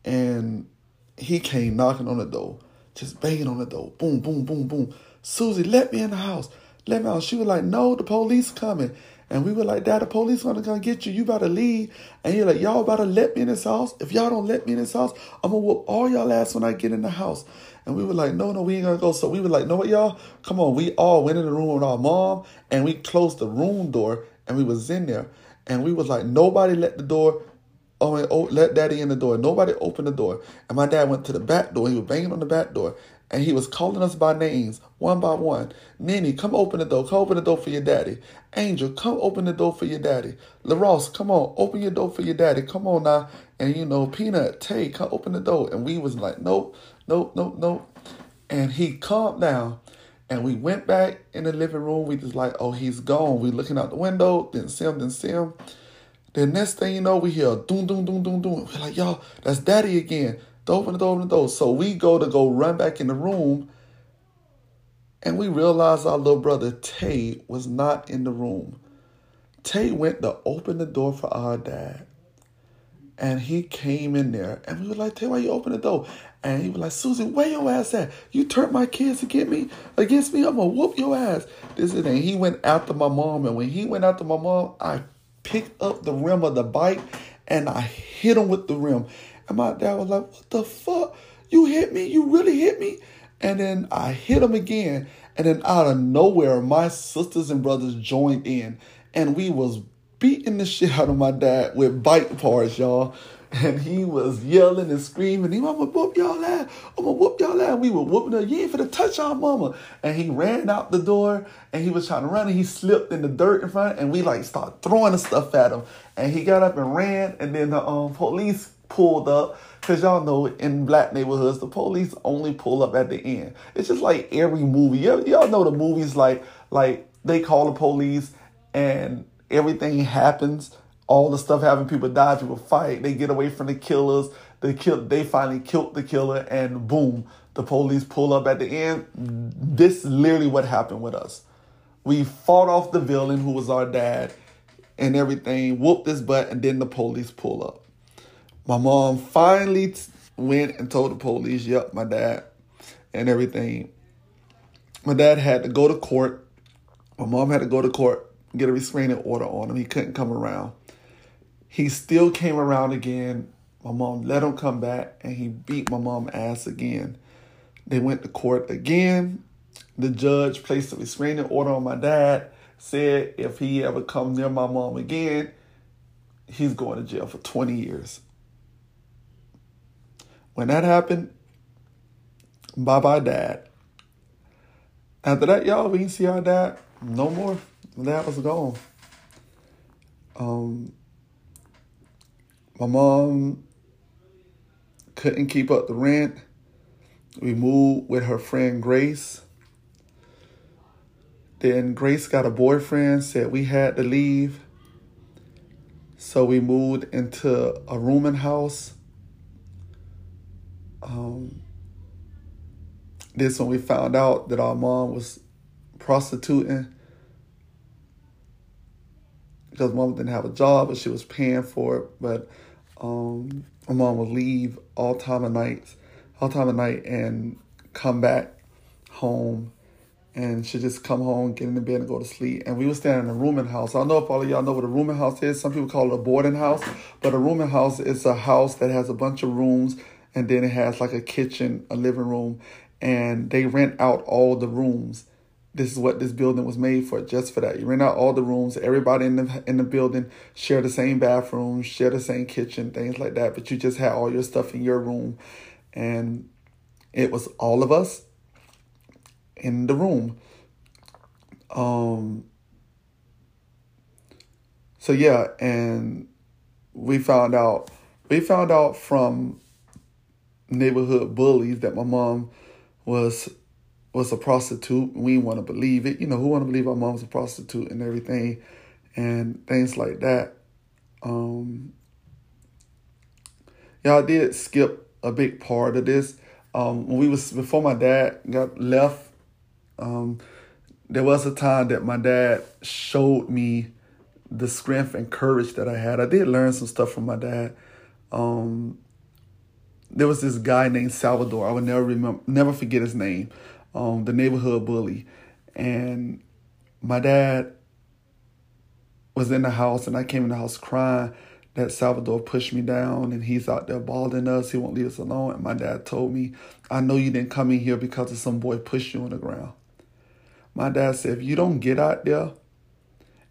And he came knocking on the door, just banging on the door. Boom, boom, boom, boom. Susie, let me in the house. Let me out. She was like, no, the police coming. And we were like, Dad, the police gonna come get you. You better leave. And you're like, y'all better let me in this house. If y'all don't let me in this house, I'm gonna whoop all y'all ass when I get in the house. And we were like, no, no, we ain't gonna go. So we were like, know what, y'all? Come on. We all went in the room with our mom and we closed the room door and we was in there. And we was like, nobody let the door Oh, oh, let daddy in the door. Nobody opened the door. And my dad went to the back door. He was banging on the back door and he was calling us by names, one by one. Nini, come open the door. Come open the door for your daddy. Angel, come open the door for your daddy. LaRosse, come on, open your door for your daddy. Come on now. And you know, Peanut, Tay, come open the door. And we was like, nope, nope, nope, nope. And he calmed down. And we went back in the living room. We just like, oh, he's gone. We looking out the window, didn't see him, didn't see him. The next thing you know, we hear doom, doom, doom, doom, doom. We're like, y'all, that's daddy again. Open the door, the door. So we go to go run back in the room, and we realize our little brother Tay was not in the room. Tay went to open the door for our dad. And he came in there, and we were like, Tay, why you open the door? And he was like, Susie, where your ass at? You turned my kids to get me against me. I'm gonna whoop your ass. This is and he went after my mom, and when he went after my mom, I picked up the rim of the bike and I hit him with the rim. And my dad was like, What the fuck? You hit me? You really hit me? And then I hit him again. And then out of nowhere, my sisters and brothers joined in. And we was beating the shit out of my dad with bike parts, y'all. And he was yelling and screaming, I'm gonna whoop y'all ass. I'm gonna whoop y'all ass. We were whooping her. You ain't finna touch our mama. And he ran out the door and he was trying to run and he slipped in the dirt in front and we like started throwing the stuff at him. And he got up and ran and then the um, police pulled up because y'all know in black neighborhoods the police only pull up at the end. It's just like every movie. Y'all know the movies like like they call the police and everything happens. All the stuff happens people die people fight they get away from the killers. They kill they finally killed the killer and boom the police pull up at the end. This is literally what happened with us. We fought off the villain who was our dad and everything whooped his butt and then the police pull up my mom finally went and told the police, yep, my dad and everything. My dad had to go to court. My mom had to go to court, get a restraining order on him. He couldn't come around. He still came around again. My mom let him come back and he beat my mom ass again. They went to court again. The judge placed a restraining order on my dad, said if he ever come near my mom again, he's going to jail for 20 years. When that happened, bye bye, dad. After that, y'all, we didn't see our dad no more. Dad was gone. Um, my mom couldn't keep up the rent. We moved with her friend Grace. Then Grace got a boyfriend, said we had to leave. So we moved into a rooming house um, this when we found out that our mom was prostituting because mom didn't have a job, but she was paying for it. But um, my mom would leave all time of nights, all time of night, and come back home, and she just come home, get in the bed, and go to sleep. And we were staying in a rooming house. I don't know if all of y'all know what a rooming house is. Some people call it a boarding house, but a rooming house is a house that has a bunch of rooms and then it has like a kitchen, a living room, and they rent out all the rooms. This is what this building was made for, just for that. You rent out all the rooms. Everybody in the in the building share the same bathroom, share the same kitchen, things like that. But you just had all your stuff in your room, and it was all of us in the room. Um, so yeah, and we found out we found out from neighborhood bullies that my mom was was a prostitute. We want to believe it. You know, who want to believe our mom was a prostitute and everything and things like that. Um, y'all did skip a big part of this. Um, we was before my dad got left, um, there was a time that my dad showed me the strength and courage that I had. I did learn some stuff from my dad. Um, there was this guy named Salvador. I would never remember, never forget his name um, the neighborhood bully. And my dad was in the house, and I came in the house crying that Salvador pushed me down and he's out there balding us. He won't leave us alone. And my dad told me, I know you didn't come in here because of some boy pushed you on the ground. My dad said, if you don't get out there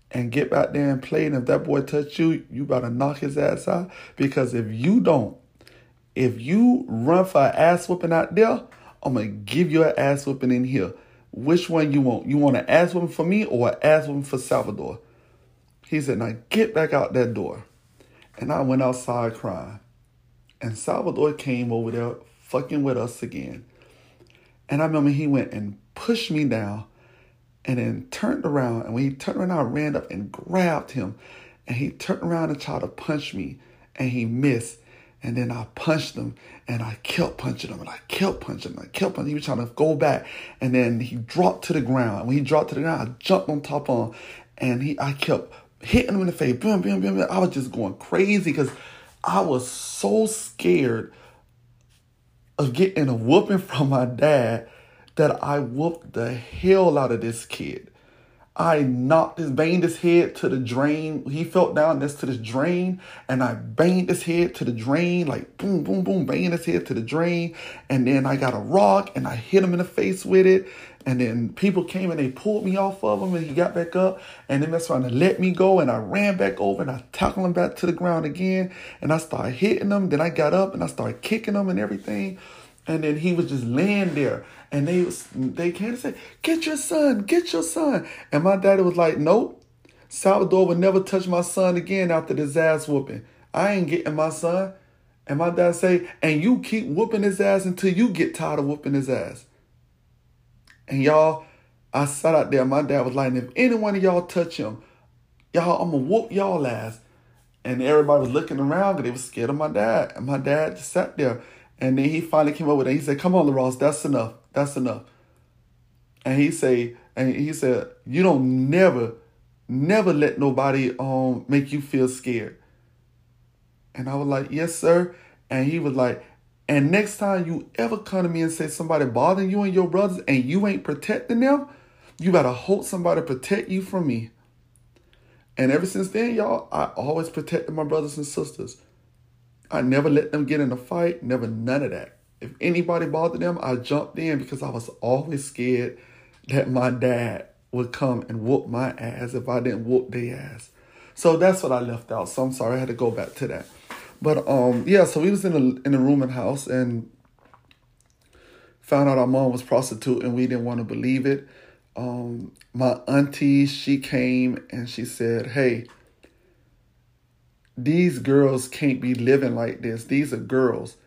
and get back there and play, and if that boy touch you, you better knock his ass out. Because if you don't, if you run for an ass whooping out there, I'm gonna give you an ass whooping in here. Which one you want? You want an ass whooping for me or an ass whooping for Salvador? He said, now get back out that door. And I went outside crying. And Salvador came over there fucking with us again. And I remember he went and pushed me down and then turned around. And when he turned around, I ran up and grabbed him. And he turned around and tried to punch me. And he missed. And then I punched him and I kept punching him and I kept punching him. I kept punching him. He was trying to go back. And then he dropped to the ground. And when he dropped to the ground, I jumped on top of him and he I kept hitting him in the face. Boom, boom, boom, boom. I was just going crazy because I was so scared of getting a whooping from my dad that I whooped the hell out of this kid. I knocked his, banged his head to the drain. He fell down next to the drain, and I banged his head to the drain, like boom, boom, boom, banging his head to the drain. And then I got a rock and I hit him in the face with it. And then people came and they pulled me off of him, and he got back up, and then that's trying to let me go. And I ran back over and I tackled him back to the ground again, and I started hitting him. Then I got up and I started kicking him and everything. And then he was just laying there. And they was, they came and said, Get your son, get your son. And my daddy was like, Nope. Salvador would never touch my son again after this ass whooping. I ain't getting my son. And my dad say, and you keep whooping his ass until you get tired of whooping his ass. And y'all, I sat out there. My dad was like, if any one of y'all touch him, y'all, I'm gonna whoop y'all ass. And everybody was looking around because they was scared of my dad. And my dad just sat there. And then he finally came up with it. He said, Come on, LaRoss, that's enough. That's enough. And he say, and he said, You don't never, never let nobody um make you feel scared. And I was like, Yes, sir. And he was like, and next time you ever come to me and say somebody bothering you and your brothers and you ain't protecting them, you better hope somebody protect you from me. And ever since then, y'all, I always protected my brothers and sisters. I never let them get in a fight, never none of that. If anybody bothered them, I jumped in because I was always scared that my dad would come and whoop my ass if I didn't whoop their ass. So that's what I left out. So I'm sorry I had to go back to that. But um yeah, so we was in a in a rooming house and found out our mom was prostitute and we didn't want to believe it. Um my auntie, she came and she said, Hey, these girls can't be living like this. These are girls.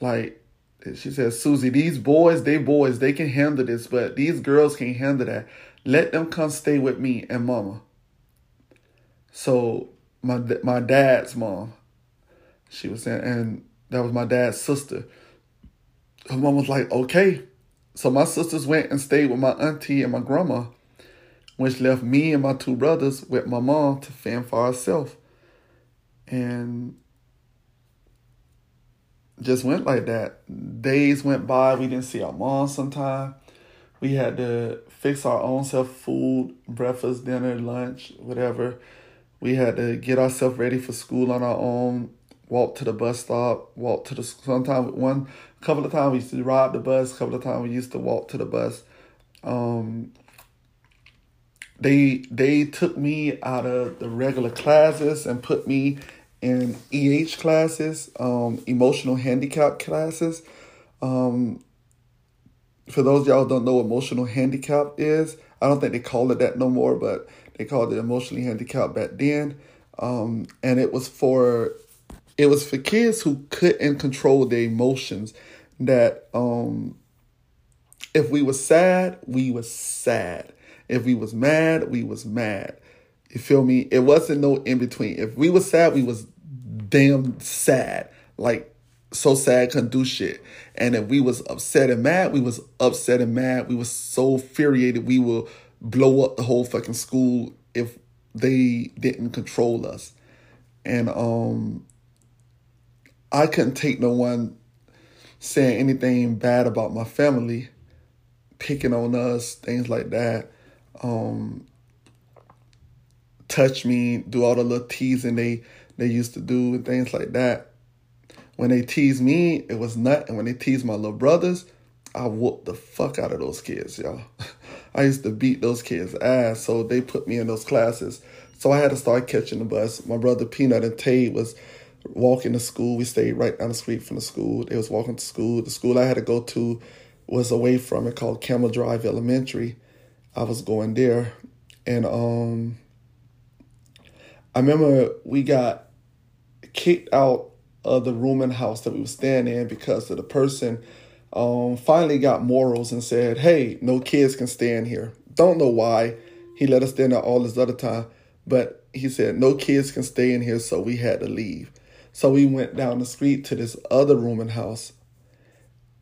Like she says, Susie, these boys, they boys, they can handle this, but these girls can't handle that. Let them come stay with me and mama. So my my dad's mom, she was saying, and that was my dad's sister. Her mom was like, okay. So my sisters went and stayed with my auntie and my grandma, which left me and my two brothers with my mom to fend for ourselves. And just went like that. Days went by, we didn't see our mom sometime. We had to fix our own self food, breakfast, dinner, lunch, whatever. We had to get ourselves ready for school on our own walk to the bus stop, walk to the sometimes one couple of times we used to ride the bus, couple of times we used to walk to the bus. Um, they they took me out of the regular classes and put me in EH classes, um, emotional handicap classes. Um, for those y'all don't know what emotional handicap is, I don't think they call it that no more, but they called it emotionally handicapped back then. Um, and it was for it was for kids who couldn't control their emotions. That um, if we was sad, we was sad. If we was mad, we was mad. You feel me? It wasn't no in between. If we was sad, we was damn sad. Like so sad couldn't do shit. And if we was upset and mad, we was upset and mad. We was so infuriated we will blow up the whole fucking school if they didn't control us. And um I couldn't take no one saying anything bad about my family, picking on us, things like that. Um touch me, do all the little teasing they they used to do and things like that. When they teased me, it was nut. And when they teased my little brothers, I whooped the fuck out of those kids, y'all. I used to beat those kids' ass. So they put me in those classes. So I had to start catching the bus. My brother Peanut and Tay was walking to school. We stayed right down the street from the school. They was walking to school. The school I had to go to was away from it called Campbell Drive Elementary. I was going there. And um I remember we got kicked out of the room and house that we were staying in because of the person um, finally got morals and said, hey, no kids can stay in here. Don't know why. He let us stay in there all this other time. But he said, no kids can stay in here, so we had to leave. So we went down the street to this other room and house.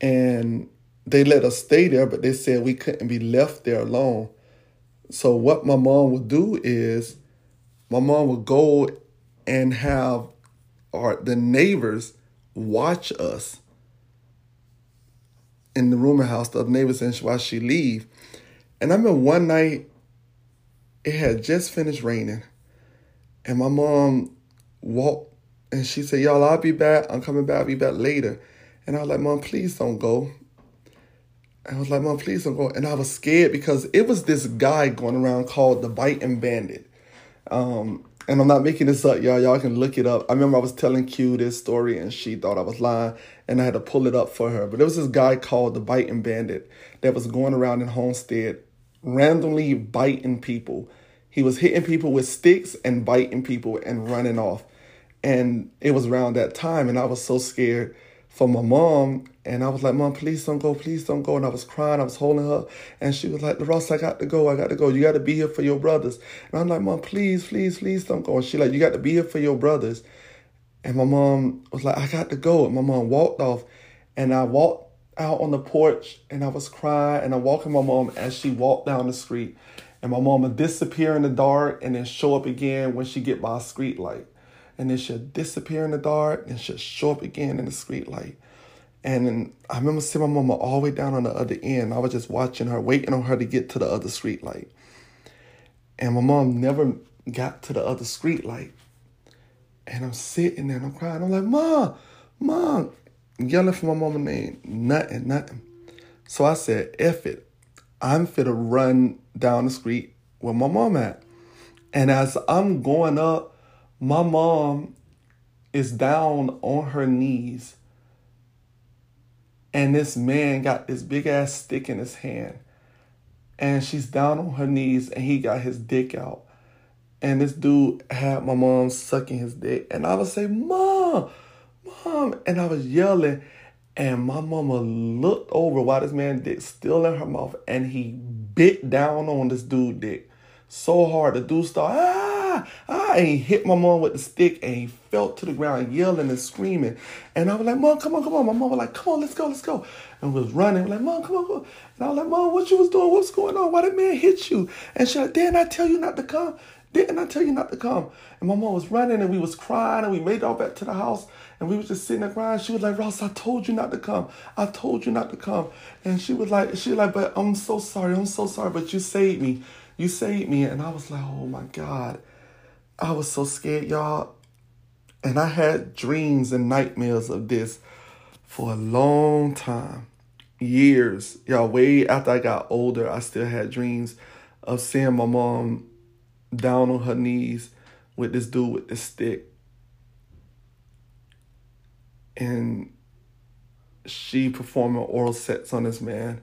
And they let us stay there, but they said we couldn't be left there alone. So what my mom would do is my mom would go and have our the neighbors watch us in the rooming house, the neighbors and while she leave. And I remember one night it had just finished raining. And my mom walked and she said, Y'all, I'll be back. I'm coming back, I'll be back later. And I was like, Mom, please don't go. I was like, Mom, please don't go. And I was scared because it was this guy going around called the Biting Bandit. Um, and I'm not making this up, y'all. Y'all can look it up. I remember I was telling Q this story and she thought I was lying and I had to pull it up for her. But there was this guy called the Biting Bandit that was going around in Homestead randomly biting people. He was hitting people with sticks and biting people and running off. And it was around that time and I was so scared for my mom. And I was like, Mom, please don't go, please don't go. And I was crying, I was holding her. And she was like, Ross, I got to go, I got to go. You got to be here for your brothers. And I'm like, Mom, please, please, please don't go. And she like, You got to be here for your brothers. And my mom was like, I got to go. And my mom walked off. And I walked out on the porch and I was crying. And I'm walking my mom as she walked down the street. And my mom would disappear in the dark and then show up again when she get by a street light and then she'll disappear in the dark and she'll show up again in the street light. And I remember seeing my mama all the way down on the other end. I was just watching her, waiting on her to get to the other street light. And my mom never got to the other street light. And I'm sitting there and I'm crying. I'm like, Mom, Mom, yelling for my mama name. Nothing, nothing. So I said, F it. I'm fit to run down the street where my mom at. And as I'm going up, my mom is down on her knees and this man got this big ass stick in his hand. And she's down on her knees and he got his dick out. And this dude had my mom sucking his dick. And i would say mom mom and i was yelling. And my mama looked over while this man dick still in her mouth and he bit down on this dude dick so hard. The dude started ah! Ah, And he hit my mom with the stick and he fell to the ground yelling and screaming. And I was like, Mom, come on, come on. My mom was like, come on, let's go, let's go. And we was running, like, Mom, come on, come on. And I was like, Mom, what you was doing? What's going on? Why did man hit you? And she like, didn't I tell you not to come? Didn't I tell you not to come? And my mom was running and we was crying and we made it all back to the house and we was just sitting there crying. She was like, Ross, I told you not to come. I told you not to come. And she was like, she was like, but I'm so sorry. I'm so sorry. But you saved me. You saved me. And I was like, oh my God. I was so scared, y'all. And I had dreams and nightmares of this for a long time. Years. Y'all, way after I got older, I still had dreams of seeing my mom down on her knees with this dude with the stick. And she performing oral sex on this man.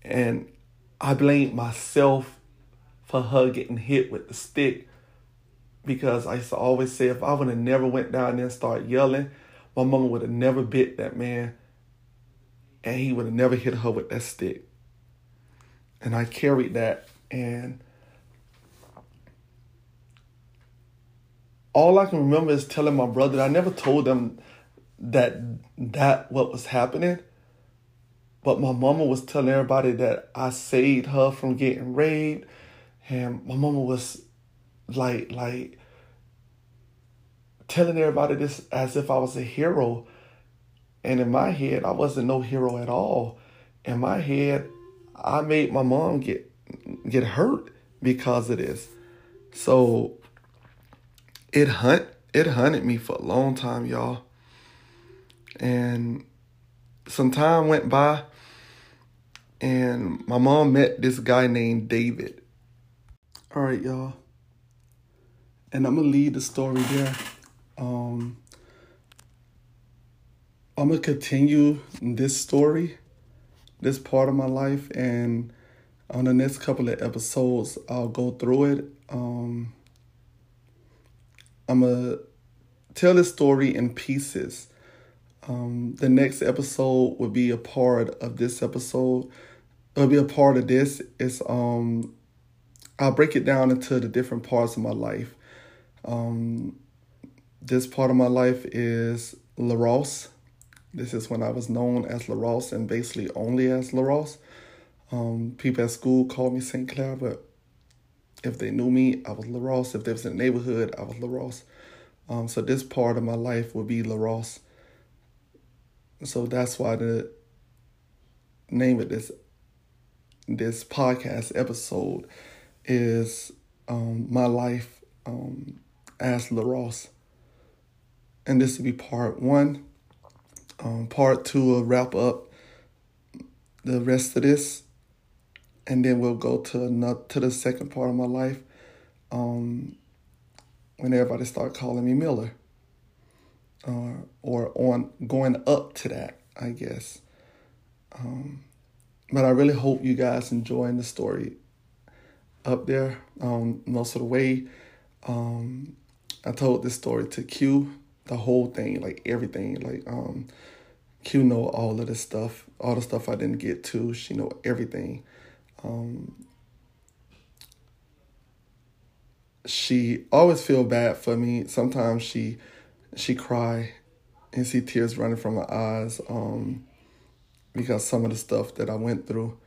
And I blamed myself for her getting hit with the stick because I used to always say if I would have never went down there and started yelling, my mama would have never bit that man and he would have never hit her with that stick. And I carried that and all I can remember is telling my brother. I never told them that that what was happening. But my mama was telling everybody that I saved her from getting raped. And my mama was like like telling everybody this as if I was a hero. And in my head, I wasn't no hero at all. In my head, I made my mom get get hurt because of this. So it hunt it hunted me for a long time, y'all. And some time went by and my mom met this guy named David. All right, y'all. And I'm gonna leave the story there. Um, I'm gonna continue this story, this part of my life, and on the next couple of episodes, I'll go through it. Um, I'm gonna tell this story in pieces. Um, the next episode will be a part of this episode. It'll be a part of this. It's um, I'll break it down into the different parts of my life. Um, this part of my life is LaRosse. This is when I was known as LaRosse and basically only as LaRosse. Um, people at school called me St. Clair, but if they knew me, I was LaRosse. If they was in the neighborhood, I was LaRosse. Um, so this part of my life would be LaRosse. So that's why the name of this this podcast episode is um, my life um, as LaRosse. And this will be part one. Um, part two will wrap up the rest of this. And then we'll go to another, to the second part of my life. Um, when everybody start calling me Miller. Uh, or on going up to that, I guess. Um, but I really hope you guys enjoying the story up there. Um, most of the way, um, I told this story to Q, the whole thing, like everything. Like um, Q know all of the stuff, all the stuff I didn't get to. She know everything. Um, she always feel bad for me. Sometimes she she cry and see tears running from her eyes um, because some of the stuff that I went through.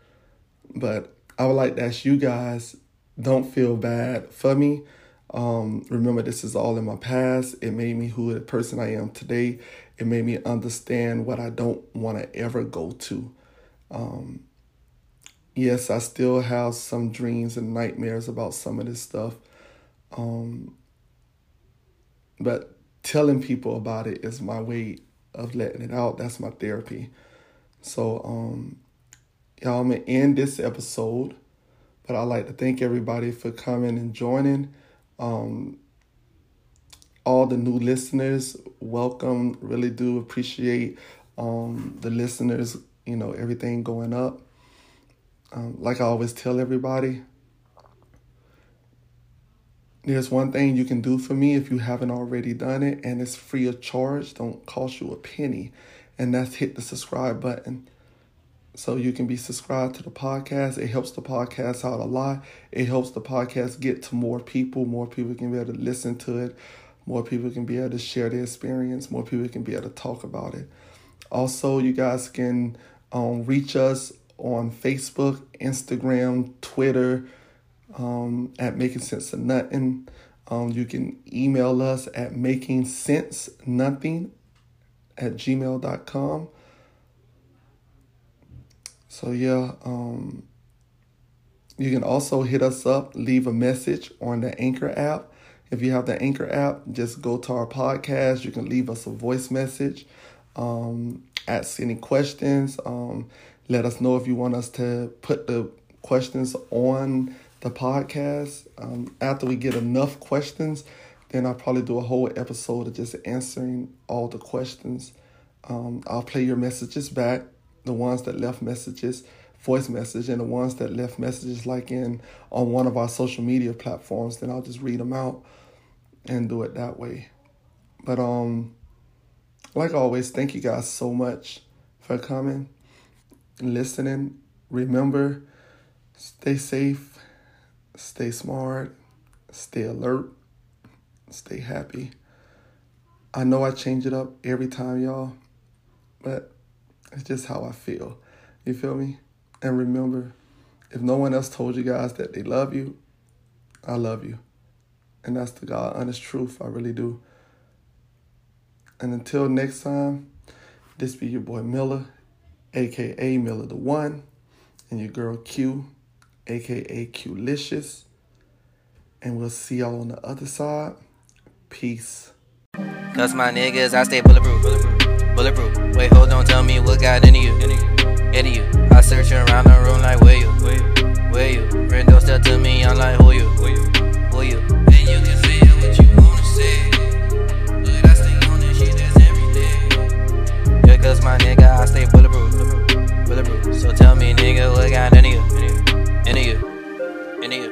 But I would like to ask you guys, don't feel bad for me. Um, remember, this is all in my past. It made me who the person I am today. It made me understand what I don't want to ever go to. Um, yes, I still have some dreams and nightmares about some of this stuff. Um, but telling people about it is my way of letting it out. That's my therapy. So, um, y'all, I'm gonna end this episode, but I'd like to thank everybody for coming and joining. Um, all the new listeners, welcome. Really do appreciate um, the listeners, you know, everything going up. Um, like I always tell everybody, there's one thing you can do for me if you haven't already done it, and it's free of charge, don't cost you a penny, and that's hit the subscribe button. So you can be subscribed to the podcast. It helps the podcast out a lot. It helps the podcast get to more people. More people can be able to listen to it. More people can be able to share their experience. More people can be able to talk about it. Also, you guys can um, reach us on Facebook, Instagram, Twitter, um, at Making Sense of Nothing. Um, you can email us at making sense nothing at gmail.com. So yeah, um, you can also hit us up, leave a message on the Anchor app. If you have the Anchor app, just go to our podcast. You can leave us a voice message, um, ask any questions. Um, let us know if you want us to put the questions on the podcast. Um, after we get enough questions, then I'll probably do a whole episode of just answering all the questions. Um, I'll play your messages back, the ones that left messages voice message and the ones that left messages like in on one of our social media platforms then I'll just read them out and do it that way. But um like always thank you guys so much for coming and listening. Remember stay safe stay smart stay alert stay happy. I know I change it up every time y'all but it's just how I feel you feel me and remember, if no one else told you guys that they love you, I love you. And that's the God honest truth. I really do. And until next time, this be your boy Miller, aka Miller the One, and your girl Q, aka Qlicious. And we'll see y'all on the other side. Peace. Cause my niggas, I stay bulletproof. Bulletproof. bulletproof. Wait, hold on, tell me what got into you. Into you. I search around the room like, where you? Where you? Rando step to me, I'm like, who you? Who you? And you can say what you wanna say. But I stay on this shit, that's every day. Yeah, cause my nigga, I stay bulletproof. Bulletproof. So tell me, nigga, what got? Into you. Into you. Into you.